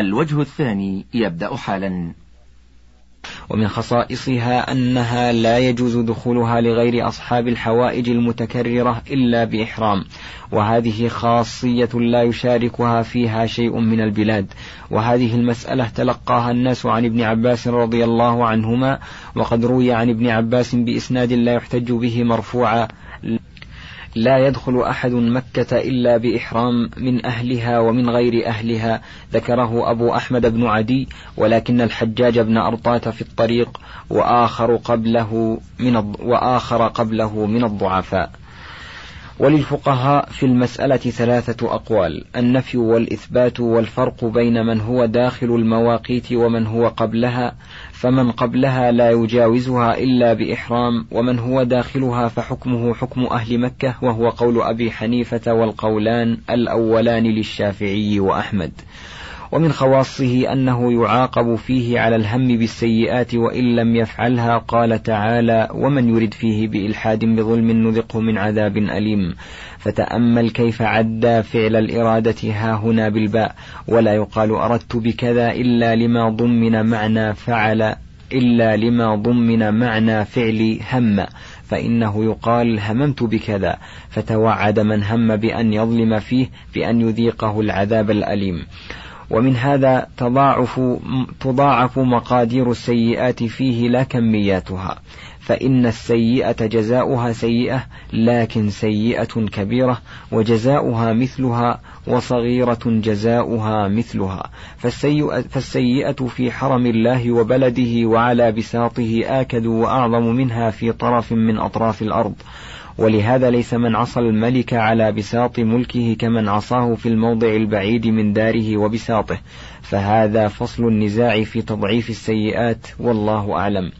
الوجه الثاني يبدأ حالا. ومن خصائصها أنها لا يجوز دخولها لغير أصحاب الحوائج المتكررة إلا بإحرام. وهذه خاصية لا يشاركها فيها شيء من البلاد. وهذه المسألة تلقاها الناس عن ابن عباس رضي الله عنهما وقد روي عن ابن عباس بإسناد لا يحتج به مرفوعا. لا يدخل أحد مكة إلا بإحرام من أهلها ومن غير أهلها. ذكره أبو أحمد بن عدي ولكن الحجاج بن أرطاة في الطريق وآخر قبله من وآخر قبله من الضعفاء. وللفقهاء في المسألة ثلاثة أقوال النفي والإثبات والفرق بين من هو داخل المواقيت ومن هو قبلها فمن قبلها لا يجاوزها إلا بإحرام ومن هو داخلها فحكمه حكم أهل مكة وهو قول أبي حنيفة والقولان الأولان للشافعي وأحمد. ومن خواصه أنه يعاقب فيه على الهم بالسيئات وإن لم يفعلها قال تعالى ومن يرد فيه بإلحاد بظلم نذقه من عذاب أليم. فتأمل كيف عدى فعل الإرادة ها هنا بالباء. ولا يقال أردت بكذا إلا لما ضمن معنى فعل إلا لما ضمن معنى فعل هم. فإنه يقال هممت بكذا. فتوعد من هم بأن يظلم فيه بأن يذيقه العذاب الأليم. ومن هذا تضاعف تضاعف مقادير السيئات فيه لا كمياتها فإن السيئة جزاؤها سيئة لكن سيئة كبيرة وجزاؤها مثلها وصغيرة جزاؤها مثلها فالسيئة, في حرم الله وبلده وعلى بساطه آكد وأعظم منها في طرف من أطراف الأرض ولهذا ليس من عصى الملك على بساط ملكه كمن عصاه في الموضع البعيد من داره وبساطه. فهذا فصل النزاع في تضعيف السيئات والله أعلم.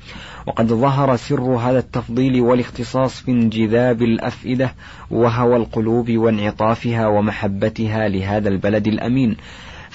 وقد ظهر سر هذا التفضيل والاختصاص في انجذاب الأفئدة وهوى القلوب وانعطافها ومحبتها لهذا البلد الأمين.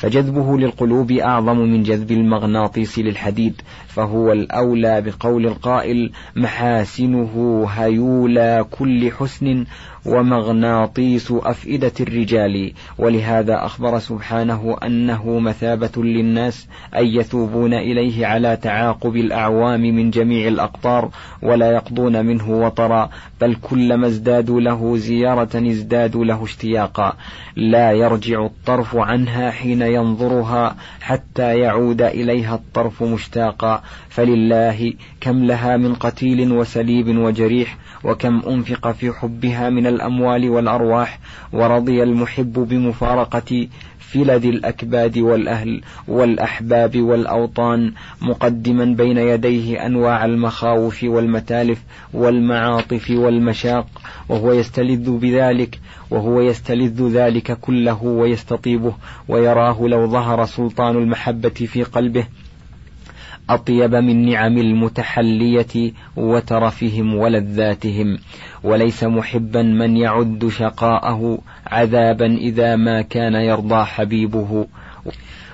فجذبه للقلوب أعظم من جذب المغناطيس للحديد فهو الأولى بقول القائل محاسنه هيولى كل حسن ومغناطيس أفئدة الرجال. ولهذا أخبر سبحانه أنه مثابة للناس أن يثوبون إليه على تعاقب الأعوام من جميع الأقطار ولا يقضون منه وطرا بل كلما ازدادوا له زيارة ازدادوا له اشتياقا. لا يرجع الطرف عنها حين ينظرها حتى يعود إليها الطرف مشتاقا. فلله كم لها من قتيل وسليب وجريح وكم أنفق في حبها من الأموال والأرواح ورضي المحب بمفارقة فلد الأكباد والأهل والأحباب والأوطان مقدما بين يديه أنواع المخاوف والمتالف والمعاطف والمشاق وهو يستلذ بذلك وهو يستلذ ذلك كله ويستطيبه ويراه لو ظهر سلطان المحبة في قلبه. أطيب من نعم المتحلية وترفهم ولذاتهم وليس محبا من يعد شقاءه عذابا إذا ما كان يرضى حبيبه.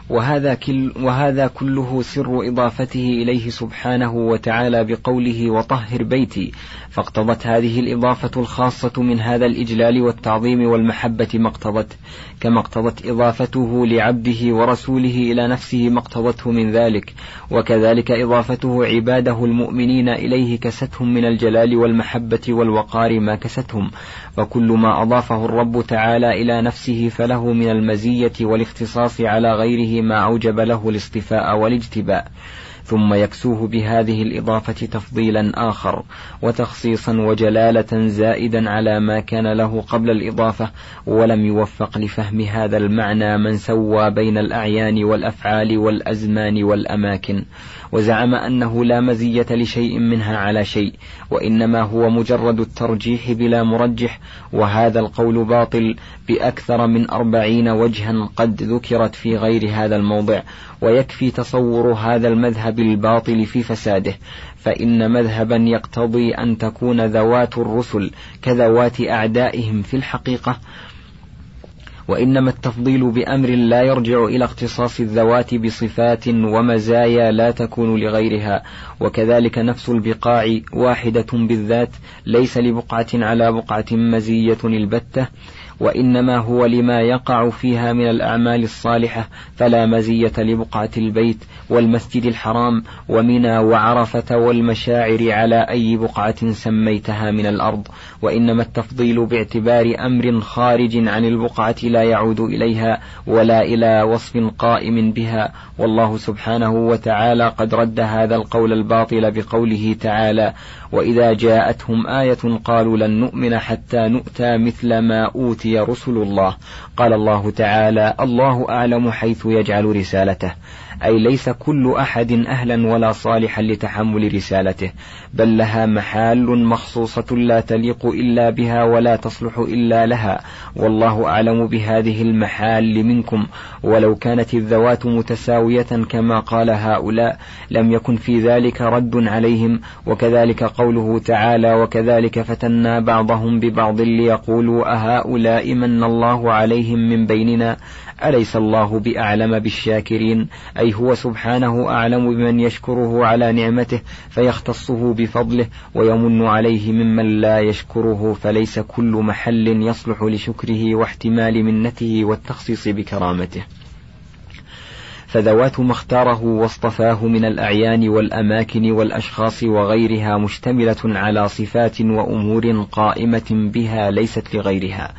وهذا, كل وهذا كله سر إضافته إليه سبحانه وتعالى بقوله وطهر بيتي. فاقتضت هذه الإضافة الخاصة من هذا الإجلال والتعظيم والمحبة ما اقتضت. كما اقتضت إضافته لعبده ورسوله إلى نفسه ما اقتضته من ذلك وكذلك إضافته عباده المؤمنين إليه كستهم من الجلال والمحبة والوقار ما كستهم. فكل ما أضافه الرب تعالى إلى نفسه فله من المزية والاختصاص على غيره ما أوجب له الاصطفاء والاجتباء. ثم يكسوه بهذه الإضافة تفضيلا آخر وتخصيصا وجلالة زائدا على ما كان له قبل الإضافة ولم يوفق لفهم هذا المعنى من سوى بين الأعيان والأفعال والأزمان والأماكن. وزعم أنه لا مزية لشيء منها على شيء وإنما هو مجرد الترجيح بلا مرجح وهذا القول باطل بأكثر من أربعين وجها قد ذكرت في غير هذا الموضع ويكفي تصور هذا المذهب الباطل في فساده فإن مذهبا يقتضي أن تكون ذوات الرسل كذوات أعدائهم في الحقيقة. وإنما التفضيل بأمر لا يرجع إلى اختصاص الذوات بصفات ومزايا لا تكون لغيرها وكذلك نفس البقاع واحدة بالذات ليس لبقعة على بقعة مزية البتة. وإنما هو لما يقع فيها من الأعمال الصالحة فلا مزية لبقعة البيت والمسجد الحرام ومنى وعرفة والمشاعر على أي بقعة سميتها من الأرض. وإنما التفضيل باعتبار أمر خارج عن البقعة لا يعود إليها ولا إلى وصف قائم بها. والله سبحانه وتعالى قد رد هذا القول الباطل بقوله تعالى وإذا جاءتهم آية قالوا لن نؤمن حتى نؤتى مثل ما أوتي رسل الله. قال الله تعالى الله أعلم حيث يجعل رسالته. أي ليس كل أحد أهلا ولا صالحا لتحمل رسالته بل لها محال مخصوصة لا تليق إلا بها ولا تصلح إلا لها. والله أعلم بهذه المحال منكم. ولو كانت الذوات متساوية كما قال هؤلاء لم يكن في ذلك رد عليهم. وكذلك قوله تعالى وكذلك فتنا بعضهم ببعض ليقولوا أهؤلاء من الله عليهم من بيننا؟ أليس الله بأعلم بالشاكرين؟ أي هو سبحانه أعلم بمن يشكره على نعمته فيختصه بفضله ويمن عليه ممن لا يشكره فليس كل محل يصلح لشكره واحتمال منته والتخصيص بكرامته. فذوات ما اختاره واصطفاه من الأعيان والأماكن والأشخاص وغيرها مشتملة على صفات وأمور قائمة بها ليست لغيرها.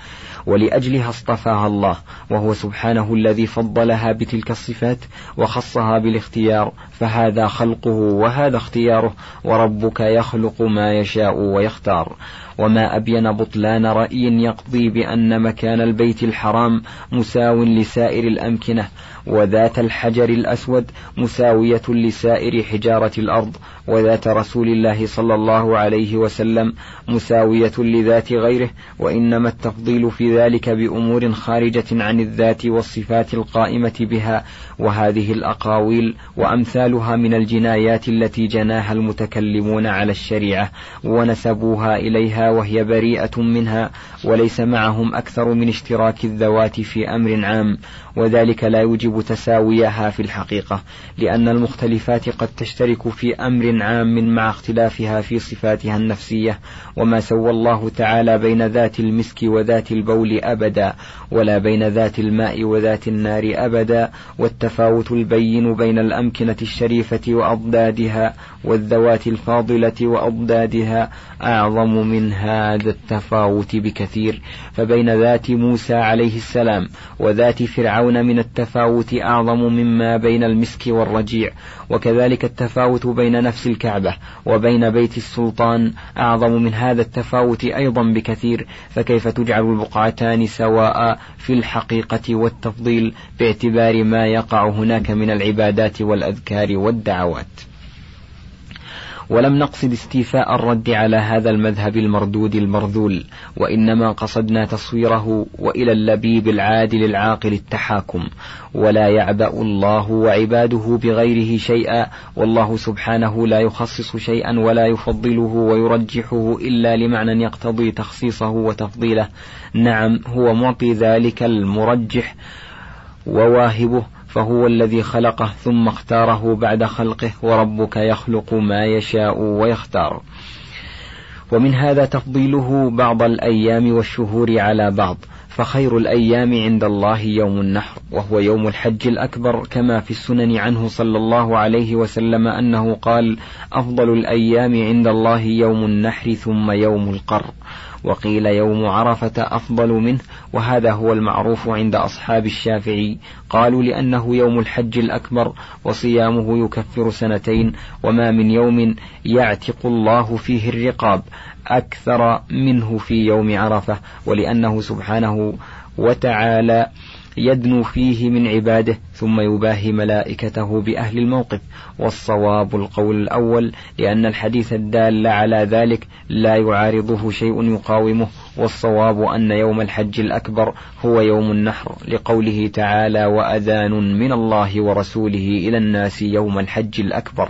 ولأجلها اصطفاها الله وهو سبحانه الذي فضلها بتلك الصفات وخصها بالاختيار فهذا خلقه وهذا اختياره وربك يخلق ما يشاء ويختار. وما أبين بطلان رأي يقضي بأن مكان البيت الحرام مساو لسائر الأمكنة وذات الحجر الأسود مساوية لسائر حجارة الأرض وذات رسول الله صلى الله عليه وسلم مساوية لذات غيره وإنما التفضيل في ذلك بأمور خارجة عن الذات والصفات القائمة بها وهذه الأقاويل وأمثالها من الجنايات التي جناها المتكلمون على الشريعة ونسبوها إليها وهي بريئة منها وليس معهم أكثر من اشتراك الذوات في أمر عام وذلك لا يوجب تساويها في الحقيقة لأن المختلفات قد تشترك في أمر عام مع اختلافها في صفاتها النفسية وما سوى الله تعالى بين ذات المسك وذات البول أبدا ولا بين ذات الماء وذات النار أبدا والتفاوت البين بين الأمكنة الشريفة وأضدادها والذوات الفاضلة وأضدادها أعظم من هذا التفاوت بكثير. فبين ذات موسى عليه السلام وذات فرعون من التفاوت أعظم مما بين المسك والرجيع. وكذلك التفاوت بين نفس الكعبة وبين بيت السلطان أعظم من هذا التفاوت أيضا بكثير. فكيف تجعل البقعتان سواء في الحقيقة والتفضيل باعتبار ما يقع هناك من العبادات والأذكار والدعوات. ولم نقصد استيفاء الرد على هذا المذهب المردود المرذول وإنما قصدنا تصويره وإلى اللبيب العادل العاقل التحاكم. ولا يعبأ الله وعباده بغيره شيئا والله سبحانه لا يخصص شيئا ولا يفضله ويرجحه إلا لمعنى يقتضي تخصيصه وتفضيله. نعم هو معطي ذلك المرجح وواهبه فهو الذي خلقه ثم اختاره بعد خلقه وربك يخلق ما يشاء ويختار. ومن هذا تفضيله بعض الأيام والشهور على بعض. فخير الأيام عند الله يوم النحر وهو يوم الحج الأكبر كما في السنن عنه صلى الله عليه وسلم أنه قال أفضل الأيام عند الله يوم النحر ثم يوم القر. وقيل يوم عرفة أفضل منه وهذا هو المعروف عند أصحاب الشافعي. قالوا لأنه يوم الحج الأكبر وصيامه يكفر سنتين وما من يوم يعتق الله فيه الرقاب أكثر منه في يوم عرفة ولأنه سبحانه وتعالى يدنو فيه من عباده ثم يباهي ملائكته بأهل الموقف. والصواب القول الأول لأن الحديث الدال على ذلك لا يعارضه شيء يقاومه. والصواب أن يوم الحج الأكبر هو يوم النحر لقوله تعالى وأذان من الله ورسوله إلى الناس يوم الحج الأكبر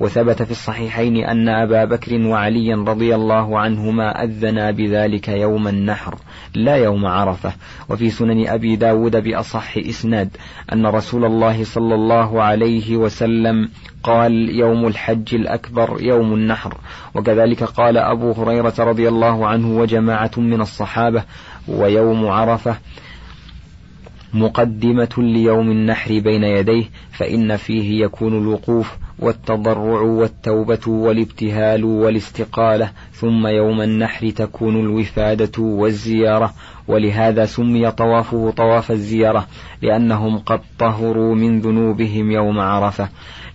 وثبت في الصحيحين أن أبا بكر وعليا رضي الله عنهما أذنا بذلك يوم النحر لا يوم عرفة. وفي سنن أبي داود بأصح إسناد أن رسول الله صلى الله عليه وسلم قال يوم الحج الأكبر يوم النحر وكذلك قال أبو هريرة رضي الله عنه وجماعة من الصحابة ويوم عرفة مقدمة ليوم النحر بين يديه فإن فيه يكون الوقوف والتضرع والتوبة والابتهال والاستقالة ثم يوم النحر تكون الوفادة والزيارة. ولهذا سمي طوافه طواف الزيارة لأنهم قد طهروا من ذنوبهم يوم عرفة.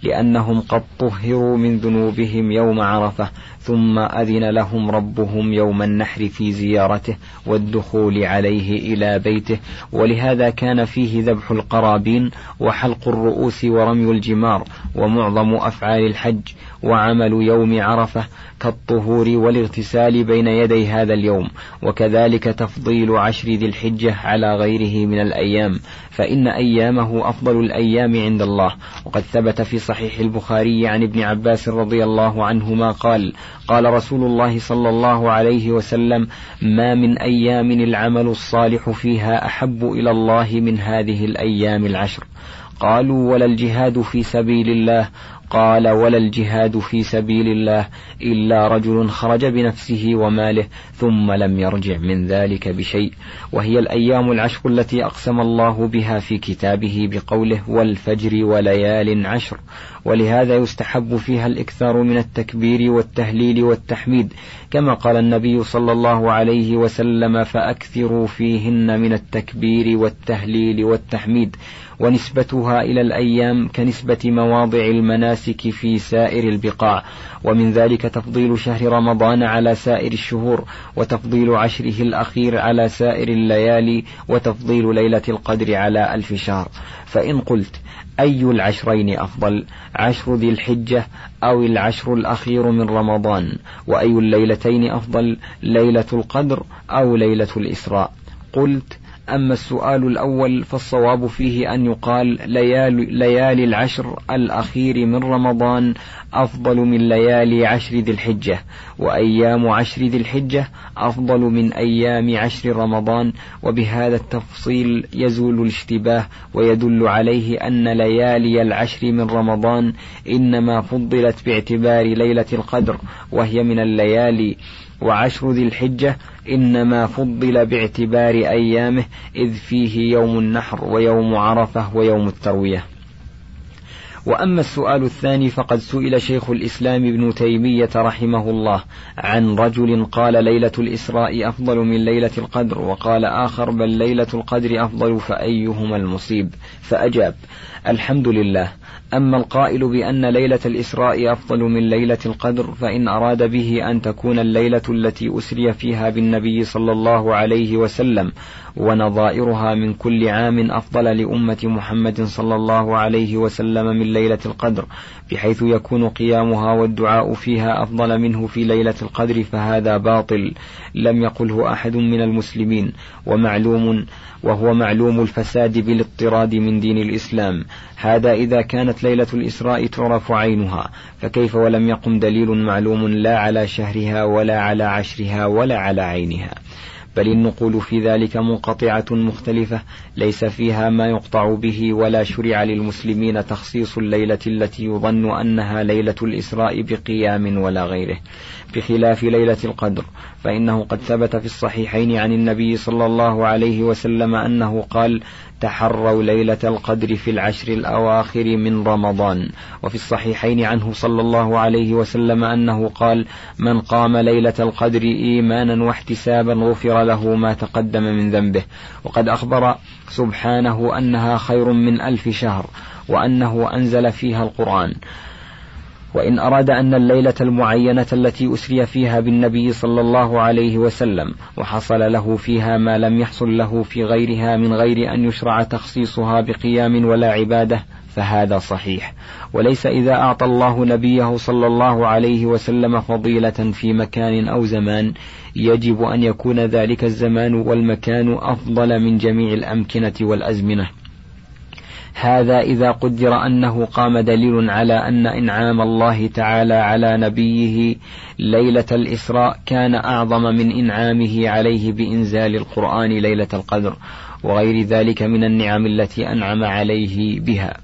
لأنهم قد طهروا من ذنوبهم يوم عرفة ثم أذن لهم ربهم يوم النحر في زيارته والدخول عليه إلى بيته. ولهذا كان فيه ذبح القرابين وحلق الرؤوس ورمي الجمار ومعظم أفعال الحج وعمل يوم عرفة كالطهور والاغتسال بين يدي هذا اليوم. وكذلك تفضيل عشر ذي الحجة على غيره من الأيام. فإن أيامه أفضل الأيام عند الله. وقد ثبت في صحيح البخاري عن ابن عباس رضي الله عنهما قال قال رسول الله صلى الله عليه وسلم ما من أيام العمل الصالح فيها أحب إلى الله من هذه الأيام العشر. قالوا ولا الجهاد في سبيل الله قال ولا الجهاد في سبيل الله إلا رجل خرج بنفسه وماله ثم لم يرجع من ذلك بشيء وهي الأيام العشر التي أقسم الله بها في كتابه بقوله والفجر وليال عشر ولهذا يستحب فيها الإكثار من التكبير والتهليل والتحميد كما قال النبي صلى الله عليه وسلم فأكثروا فيهن من التكبير والتهليل والتحميد ونسبتها إلى الأيام كنسبة مواضع المناسك في سائر البقاع ومن ذلك تفضيل شهر رمضان على سائر الشهور وتفضيل عشره الأخير على سائر الليالي وتفضيل ليلة القدر على ألف شهر. فإن قلت أي العشرين أفضل؟ عشر ذي الحجة أو العشر الأخير من رمضان؟ وأي الليلتين أفضل؟ ليلة القدر أو ليلة الإسراء؟ قلت أما السؤال الأول فالصواب فيه أن يقال ليالي, العشر الأخير من رمضان أفضل من ليالي عشر ذي الحجة وأيام عشر ذي الحجة أفضل من أيام عشر رمضان وبهذا التفصيل يزول الاشتباه ويدل عليه أن ليالي العشر من رمضان إنما فضلت باعتبار ليلة القدر وهي من الليالي وعشر ذي الحجة إنما فضل باعتبار أيامه إذ فيه يوم النحر ويوم عرفة ويوم التروية. وأما السؤال الثاني فقد سئل شيخ الإسلام ابن تيمية رحمه الله عن رجل قال ليلة الإسراء أفضل من ليلة القدر وقال آخر بل ليلة القدر أفضل فأيهما المصيب؟ فأجاب الحمد لله. أما القائل بأن ليلة الإسراء أفضل من ليلة القدر فإن أراد به أن تكون الليلة التي أسري فيها بالنبي صلى الله عليه وسلم ونظائرها من كل عام أفضل لأمة محمد صلى الله عليه وسلم من ليلة القدر بحيث يكون قيامها والدعاء فيها أفضل منه في ليلة القدر فهذا باطل. لم يقله أحد من المسلمين ومعلوم وهو معلوم الفساد بالاضطراد من دين الإسلام. هذا إذا كانت ليلة الإسراء تعرف عينها فكيف ولم يقم دليل معلوم لا على شهرها ولا على عشرها ولا على عينها؟ بل النقول في ذلك منقطعة مختلفة ليس فيها ما يقطع به ولا شرع للمسلمين تخصيص الليلة التي يظن أنها ليلة الإسراء بقيام ولا غيره. بخلاف ليلة القدر فإنه قد ثبت في الصحيحين عن النبي صلى الله عليه وسلم أنه قال تحروا ليلة القدر في العشر الأواخر من رمضان. وفي الصحيحين عنه صلى الله عليه وسلم أنه قال من قام ليلة القدر إيمانا واحتسابا غفر له ما تقدم من ذنبه وقد أخبر سبحانه أنها خير من ألف شهر وأنه أنزل فيها القرآن. وإن أراد أن الليلة المعينة التي أسري فيها بالنبي صلى الله عليه وسلم وحصل له فيها ما لم يحصل له في غيرها من غير أن يشرع تخصيصها بقيام ولا عبادة فهذا صحيح. وليس إذا أعطى الله نبيه صلى الله عليه وسلم فضيلة في مكان أو زمان يجب أن يكون ذلك الزمان والمكان أفضل من جميع الأمكنة والأزمنة. هذا إذا قدر أنه قام دليل على أن إنعام الله تعالى على نبيه ليلة الإسراء كان أعظم من إنعامه عليه بإنزال القرآن ليلة القدر وغير ذلك من النعم التي أنعم عليه بها.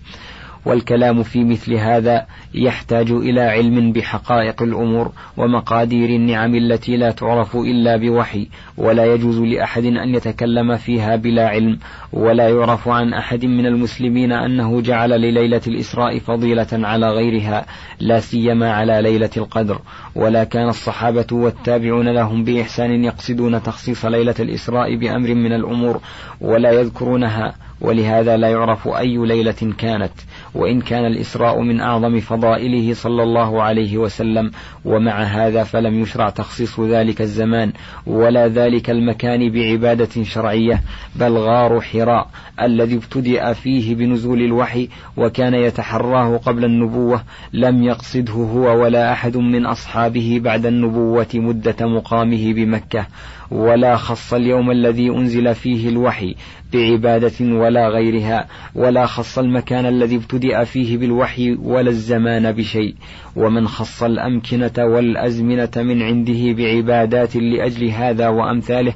والكلام في مثل هذا يحتاج إلى علم بحقائق الأمور ومقادير النعم التي لا تعرف إلا بوحي ولا يجوز لأحد أن يتكلم فيها بلا علم ولا يعرف عن أحد من المسلمين أنه جعل لليلة الإسراء فضيلة على غيرها لا سيما على ليلة القدر. ولا كان الصحابة والتابعون لهم بإحسان يقصدون تخصيص ليلة الإسراء بأمر من الأمور ولا يذكرونها. ولهذا لا يعرف أي ليلة كانت وإن كان الإسراء من أعظم فضائله صلى الله عليه وسلم ومع هذا فلم يشرع تخصيص ذلك الزمان ولا ذلك المكان بعبادة شرعية بل غار حراء الذي ابتدأ فيه بنزول الوحي وكان يتحراه قبل النبوة لم يقصده هو ولا أحد من أصحابه بعد النبوة مدة مقامه بمكة. ولا خص اليوم الذي أنزل فيه الوحي بعبادة ولا غيرها ولا خص المكان الذي ابتدأ فيه بالوحي ولا الزمان بشيء. ومن خص الأمكنة والأزمنة من عنده بعبادات لأجل هذا وأمثاله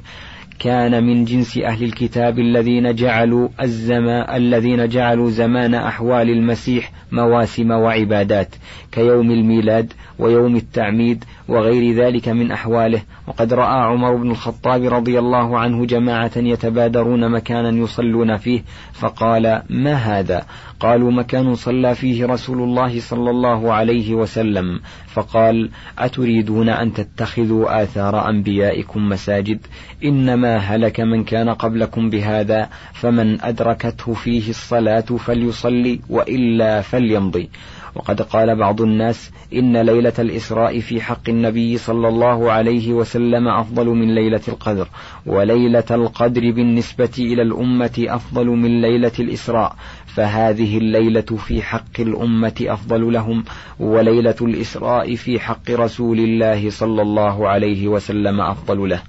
كان من جنس أهل الكتاب الذين جعلوا الزمان الذين جعلوا زمان أحوال المسيح مواسم وعبادات كيوم الميلاد ويوم التعميد وغير ذلك من أحواله. وقد رأى عمر بن الخطاب رضي الله عنه جماعة يتبادرون مكانا يصلون فيه فقال ما هذا؟ قالوا مكان صلى فيه رسول الله صلى الله عليه وسلم. فقال أتريدون أن تتخذوا آثار أنبيائكم مساجد؟ إنما هلك من كان قبلكم بهذا فمن أدركته فيه الصلاة فليصلي وإلا فليمضي. وقد قال بعض الناس إن ليلة الإسراء في حق النبي صلى الله عليه وسلم أفضل من ليلة القدر وليلة القدر بالنسبة إلى الأمة أفضل من ليلة الإسراء فهذه الليلة في حق الأمة أفضل لهم وليلة الإسراء في حق رسول الله صلى الله عليه وسلم أفضل له.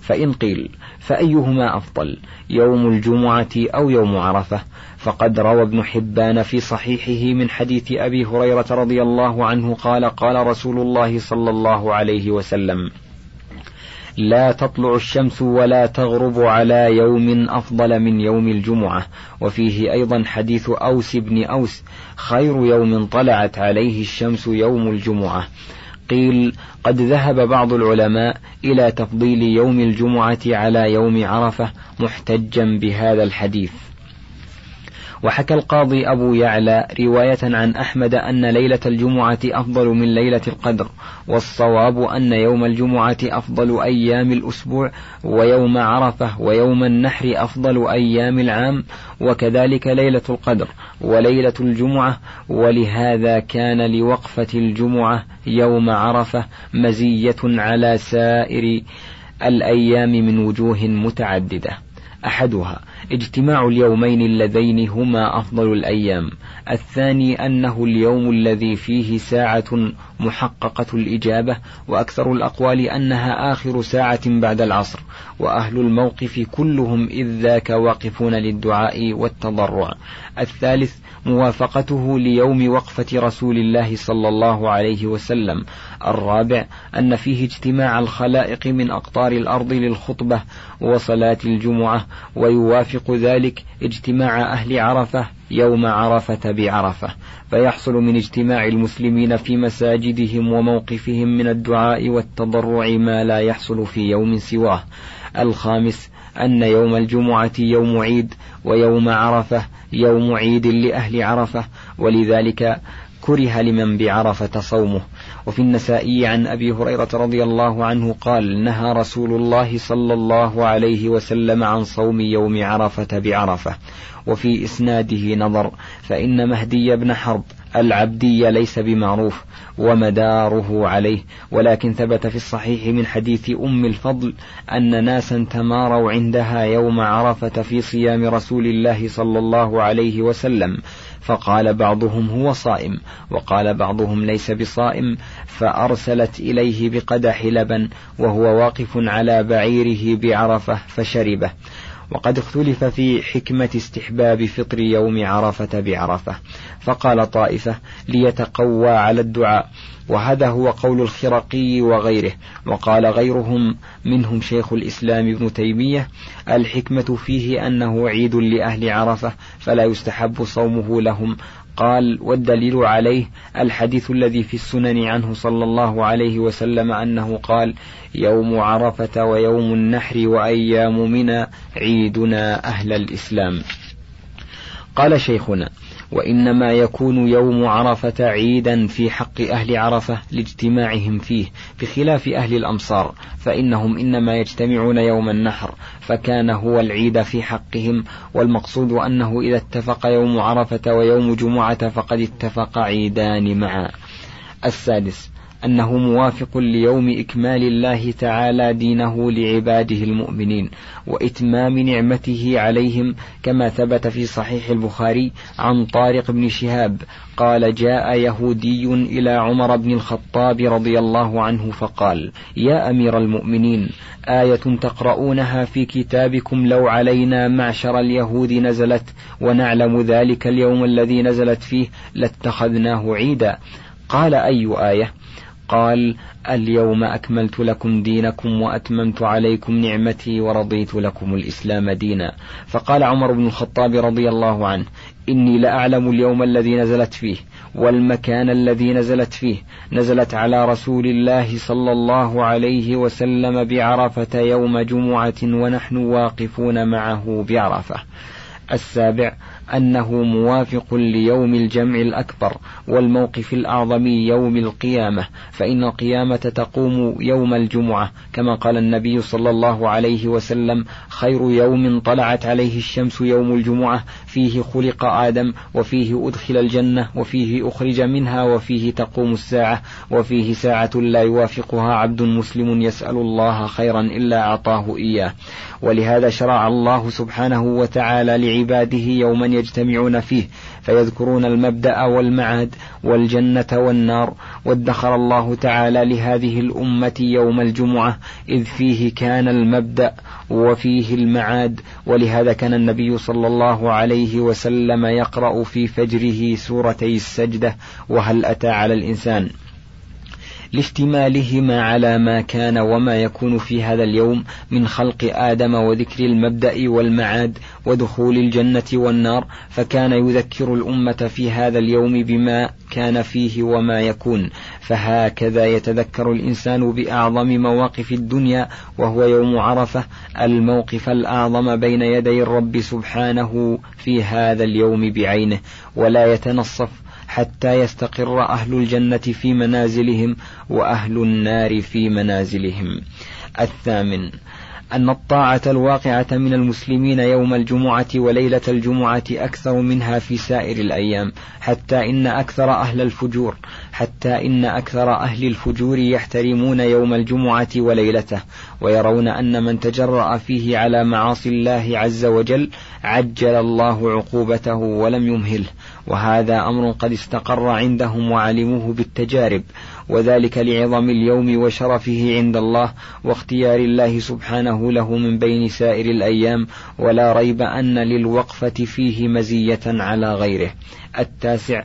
فإن قيل فأيهما أفضل يوم الجمعة أو يوم عرفة؟ فقد روى ابن حبان في صحيحه من حديث أبي هريرة رضي الله عنه قال قال رسول الله صلى الله عليه وسلم لا تطلع الشمس ولا تغرب على يوم أفضل من يوم الجمعة وفيه أيضا حديث أوس بن أوس خير يوم طلعت عليه الشمس يوم الجمعة قيل قد ذهب بعض العلماء إلى تفضيل يوم الجمعة على يوم عرفة محتجا بهذا الحديث وحكى القاضي أبو يعلى رواية عن أحمد أن ليلة الجمعة أفضل من ليلة القدر والصواب أن يوم الجمعة أفضل أيام الأسبوع ويوم عرفة ويوم النحر أفضل أيام العام وكذلك ليلة القدر وليلة الجمعة ولهذا كان لوقفة الجمعة يوم عرفة مزية على سائر الأيام من وجوه متعددة أحدها. اجتماع اليومين اللذين هما أفضل الأيام. الثاني أنه اليوم الذي فيه ساعة محققة الإجابة وأكثر الأقوال أنها آخر ساعة بعد العصر وأهل الموقف كلهم إذ ذاك واقفون للدعاء والتضرع. الثالث موافقته ليوم وقفة رسول الله صلى الله عليه وسلم. الرابع أن فيه اجتماع الخلائق من أقطار الأرض للخطبة وصلاة الجمعة ويوافق ذلك اجتماع أهل عرفة يوم عرفة بعرفة فيحصل من اجتماع المسلمين في مساجدهم وموقفهم من الدعاء والتضرع ما لا يحصل في يوم سواه. الخامس أن يوم الجمعة يوم عيد ويوم عرفة يوم عيد لأهل عرفة ولذلك كره لمن بعرفة صومه. وفي النسائي عن أبي هريرة رضي الله عنه قال نهى رسول الله صلى الله عليه وسلم عن صوم يوم عرفة بعرفة وفي إسناده نظر فإن مهدي بن حرب العبدي ليس بمعروف ومداره عليه ولكن ثبت في الصحيح من حديث أم الفضل أن ناسا تماروا عندها يوم عرفة في صيام رسول الله صلى الله عليه وسلم فقال بعضهم هو صائم وقال بعضهم ليس بصائم فأرسلت إليه بقدح لبن وهو واقف على بعيره بعرفة فشربه. وقد اختلف في حكمة استحباب فطر يوم عرفة بعرفة. فقال طائفة ليتقوى على الدعاء. وهذا هو قول الخرقي وغيره. وقال غيرهم منهم شيخ الإسلام ابن تيمية الحكمة فيه أنه عيد لأهل عرفة فلا يستحب صومه لهم. قال والدليل عليه الحديث الذي في السنن عنه صلى الله عليه وسلم أنه قال يوم عرفة ويوم النحر وأيام منى عيدنا أهل الإسلام. قال شيخنا وإنما يكون يوم عرفة عيدا في حق أهل عرفة لاجتماعهم فيه بخلاف أهل الأمصار فإنهم إنما يجتمعون يوم النحر فكان هو العيد في حقهم والمقصود أنه إذا اتفق يوم عرفة ويوم جمعة فقد اتفق عيدان معا. السادس أنه موافق ليوم إكمال الله تعالى دينه لعباده المؤمنين وإتمام نعمته عليهم كما ثبت في صحيح البخاري عن طارق بن شهاب قال جاء يهودي إلى عمر بن الخطاب رضي الله عنه فقال يا أمير المؤمنين آية تقرؤونها في كتابكم لو علينا معشر اليهود نزلت ونعلم ذلك اليوم الذي نزلت فيه لاتخذناه عيدا قال أي آية قال اليوم أكملت لكم دينكم وأتممت عليكم نعمتي ورضيت لكم الإسلام دينا. فقال عمر بن الخطاب رضي الله عنه إني لأعلم اليوم الذي نزلت فيه والمكان الذي نزلت فيه. نزلت على رسول الله صلى الله عليه وسلم بعرفة يوم جمعة ونحن واقفون معه بعرفة. السابع أنه موافق ليوم الجمع الأكبر والموقف الأعظم يوم القيامة فإن القيامة تقوم يوم الجمعة كما قال النبي صلى الله عليه وسلم خير يوم طلعت عليه الشمس يوم الجمعة فيه خلق آدم وفيه أدخل الجنة وفيه أخرج منها وفيه تقوم الساعة وفيه ساعة لا يوافقها عبد مسلم يسأل الله خيرا إلا أعطاه إياه. ولهذا شرع الله سبحانه وتعالى لعباده يوما يجتمعون فيه فيذكرون المبدأ والمعاد والجنة والنار وادخر الله تعالى لهذه الأمة يوم الجمعة إذ فيه كان المبدأ وفيه المعاد ولهذا كان النبي صلى الله عليه وسلم يقرأ في فجره سورتي السجدة وهل أتى على الإنسان؟ لاشتمالهما على ما كان وما يكون في هذا اليوم من خلق آدم وذكر المبدأ والمعاد ودخول الجنة والنار فكان يذكر الأمة في هذا اليوم بما كان فيه وما يكون. فهكذا يتذكر الإنسان بأعظم مواقف الدنيا وهو يوم عرفة الموقف الأعظم بين يدي الرب سبحانه في هذا اليوم بعينه. ولا يتنصف حتى يستقر أهل الجنة في منازلهم وأهل النار في منازلهم. الثامن أن الطاعة الواقعة من المسلمين يوم الجمعة وليلة الجمعة أكثر منها في سائر الأيام حتى إن أكثر أهل الفجور حتى إن أكثر أهل الفجور يحترمون يوم الجمعة وليلته. ويرون أن من تجرأ فيه على معاصي الله عز وجل عجل الله عقوبته ولم يمهله وهذا أمر قد استقر عندهم وعلموه بالتجارب وذلك لعظم اليوم وشرفه عند الله واختيار الله سبحانه له من بين سائر الأيام ولا ريب أن للوقفة فيه مزية على غيره. التاسع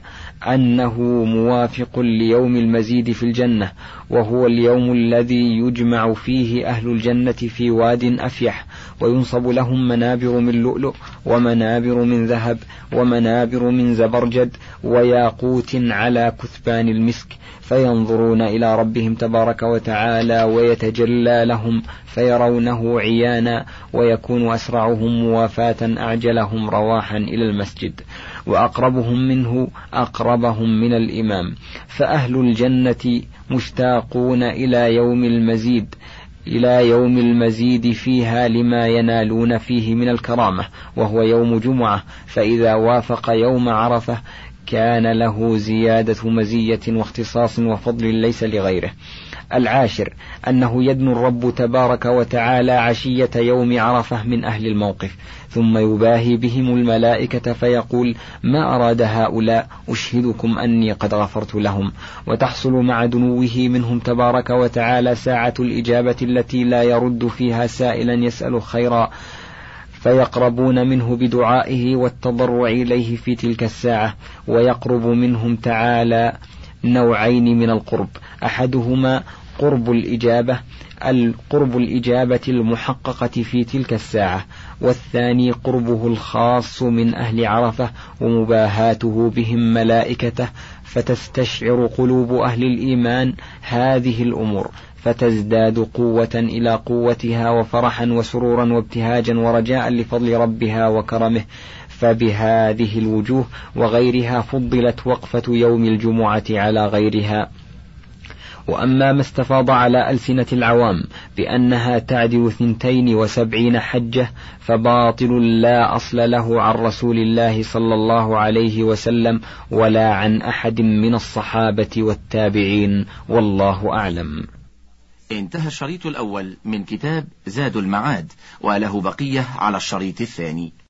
أنه موافق ليوم المزيد في الجنة وهو اليوم الذي يجمع فيه أهل الجنة في واد أفيح وينصب لهم منابر من لؤلؤ ومنابر من ذهب ومنابر من زبرجد وياقوت على كثبان المسك فينظرون إلى ربهم تبارك وتعالى ويتجلى لهم فيرونه عيانا ويكون أسرعهم موافاة أعجلهم رواحا إلى المسجد. وأقربهم منه أقربهم من الإمام. فأهل الجنة مشتاقون إلى يوم المزيد إلى يوم المزيد فيها لما ينالون فيه من الكرامة وهو يوم جمعة. فإذا وافق يوم عرفة كان له زيادة مزية واختصاص وفضل ليس لغيره. العاشر أنه يدنو الرب تبارك وتعالى عشية يوم عرفة من أهل الموقف ثم يباهي بهم الملائكة فيقول ما أراد هؤلاء؟ أشهدكم أني قد غفرت لهم. وتحصل مع دنوه منهم تبارك وتعالى ساعة الإجابة التي لا يرد فيها سائلا يسأل خيرا فيقربون منه بدعائه والتضرع إليه في تلك الساعة ويقرب منهم تعالى نوعين من القرب أحدهما قرب الإجابة القرب الإجابة المحققة في تلك الساعة والثاني قربه الخاص من أهل عرفة ومباهاته بهم ملائكته فتستشعر قلوب أهل الإيمان هذه الأمور فتزداد قوة إلى قوتها وفرحا وسرورا وابتهاجا ورجاء لفضل ربها وكرمه فبهذه الوجوه وغيرها فضلت وقفة يوم الجمعة على غيرها. وأما ما استفاض على ألسنة العوام بأنها تعدل ثنتين وسبعين حجة فباطل لا أصل له عن رسول الله صلى الله عليه وسلم ولا عن أحد من الصحابة والتابعين والله أعلم. انتهى الشريط الأول من كتاب زاد المعاد وله بقية على الشريط الثاني.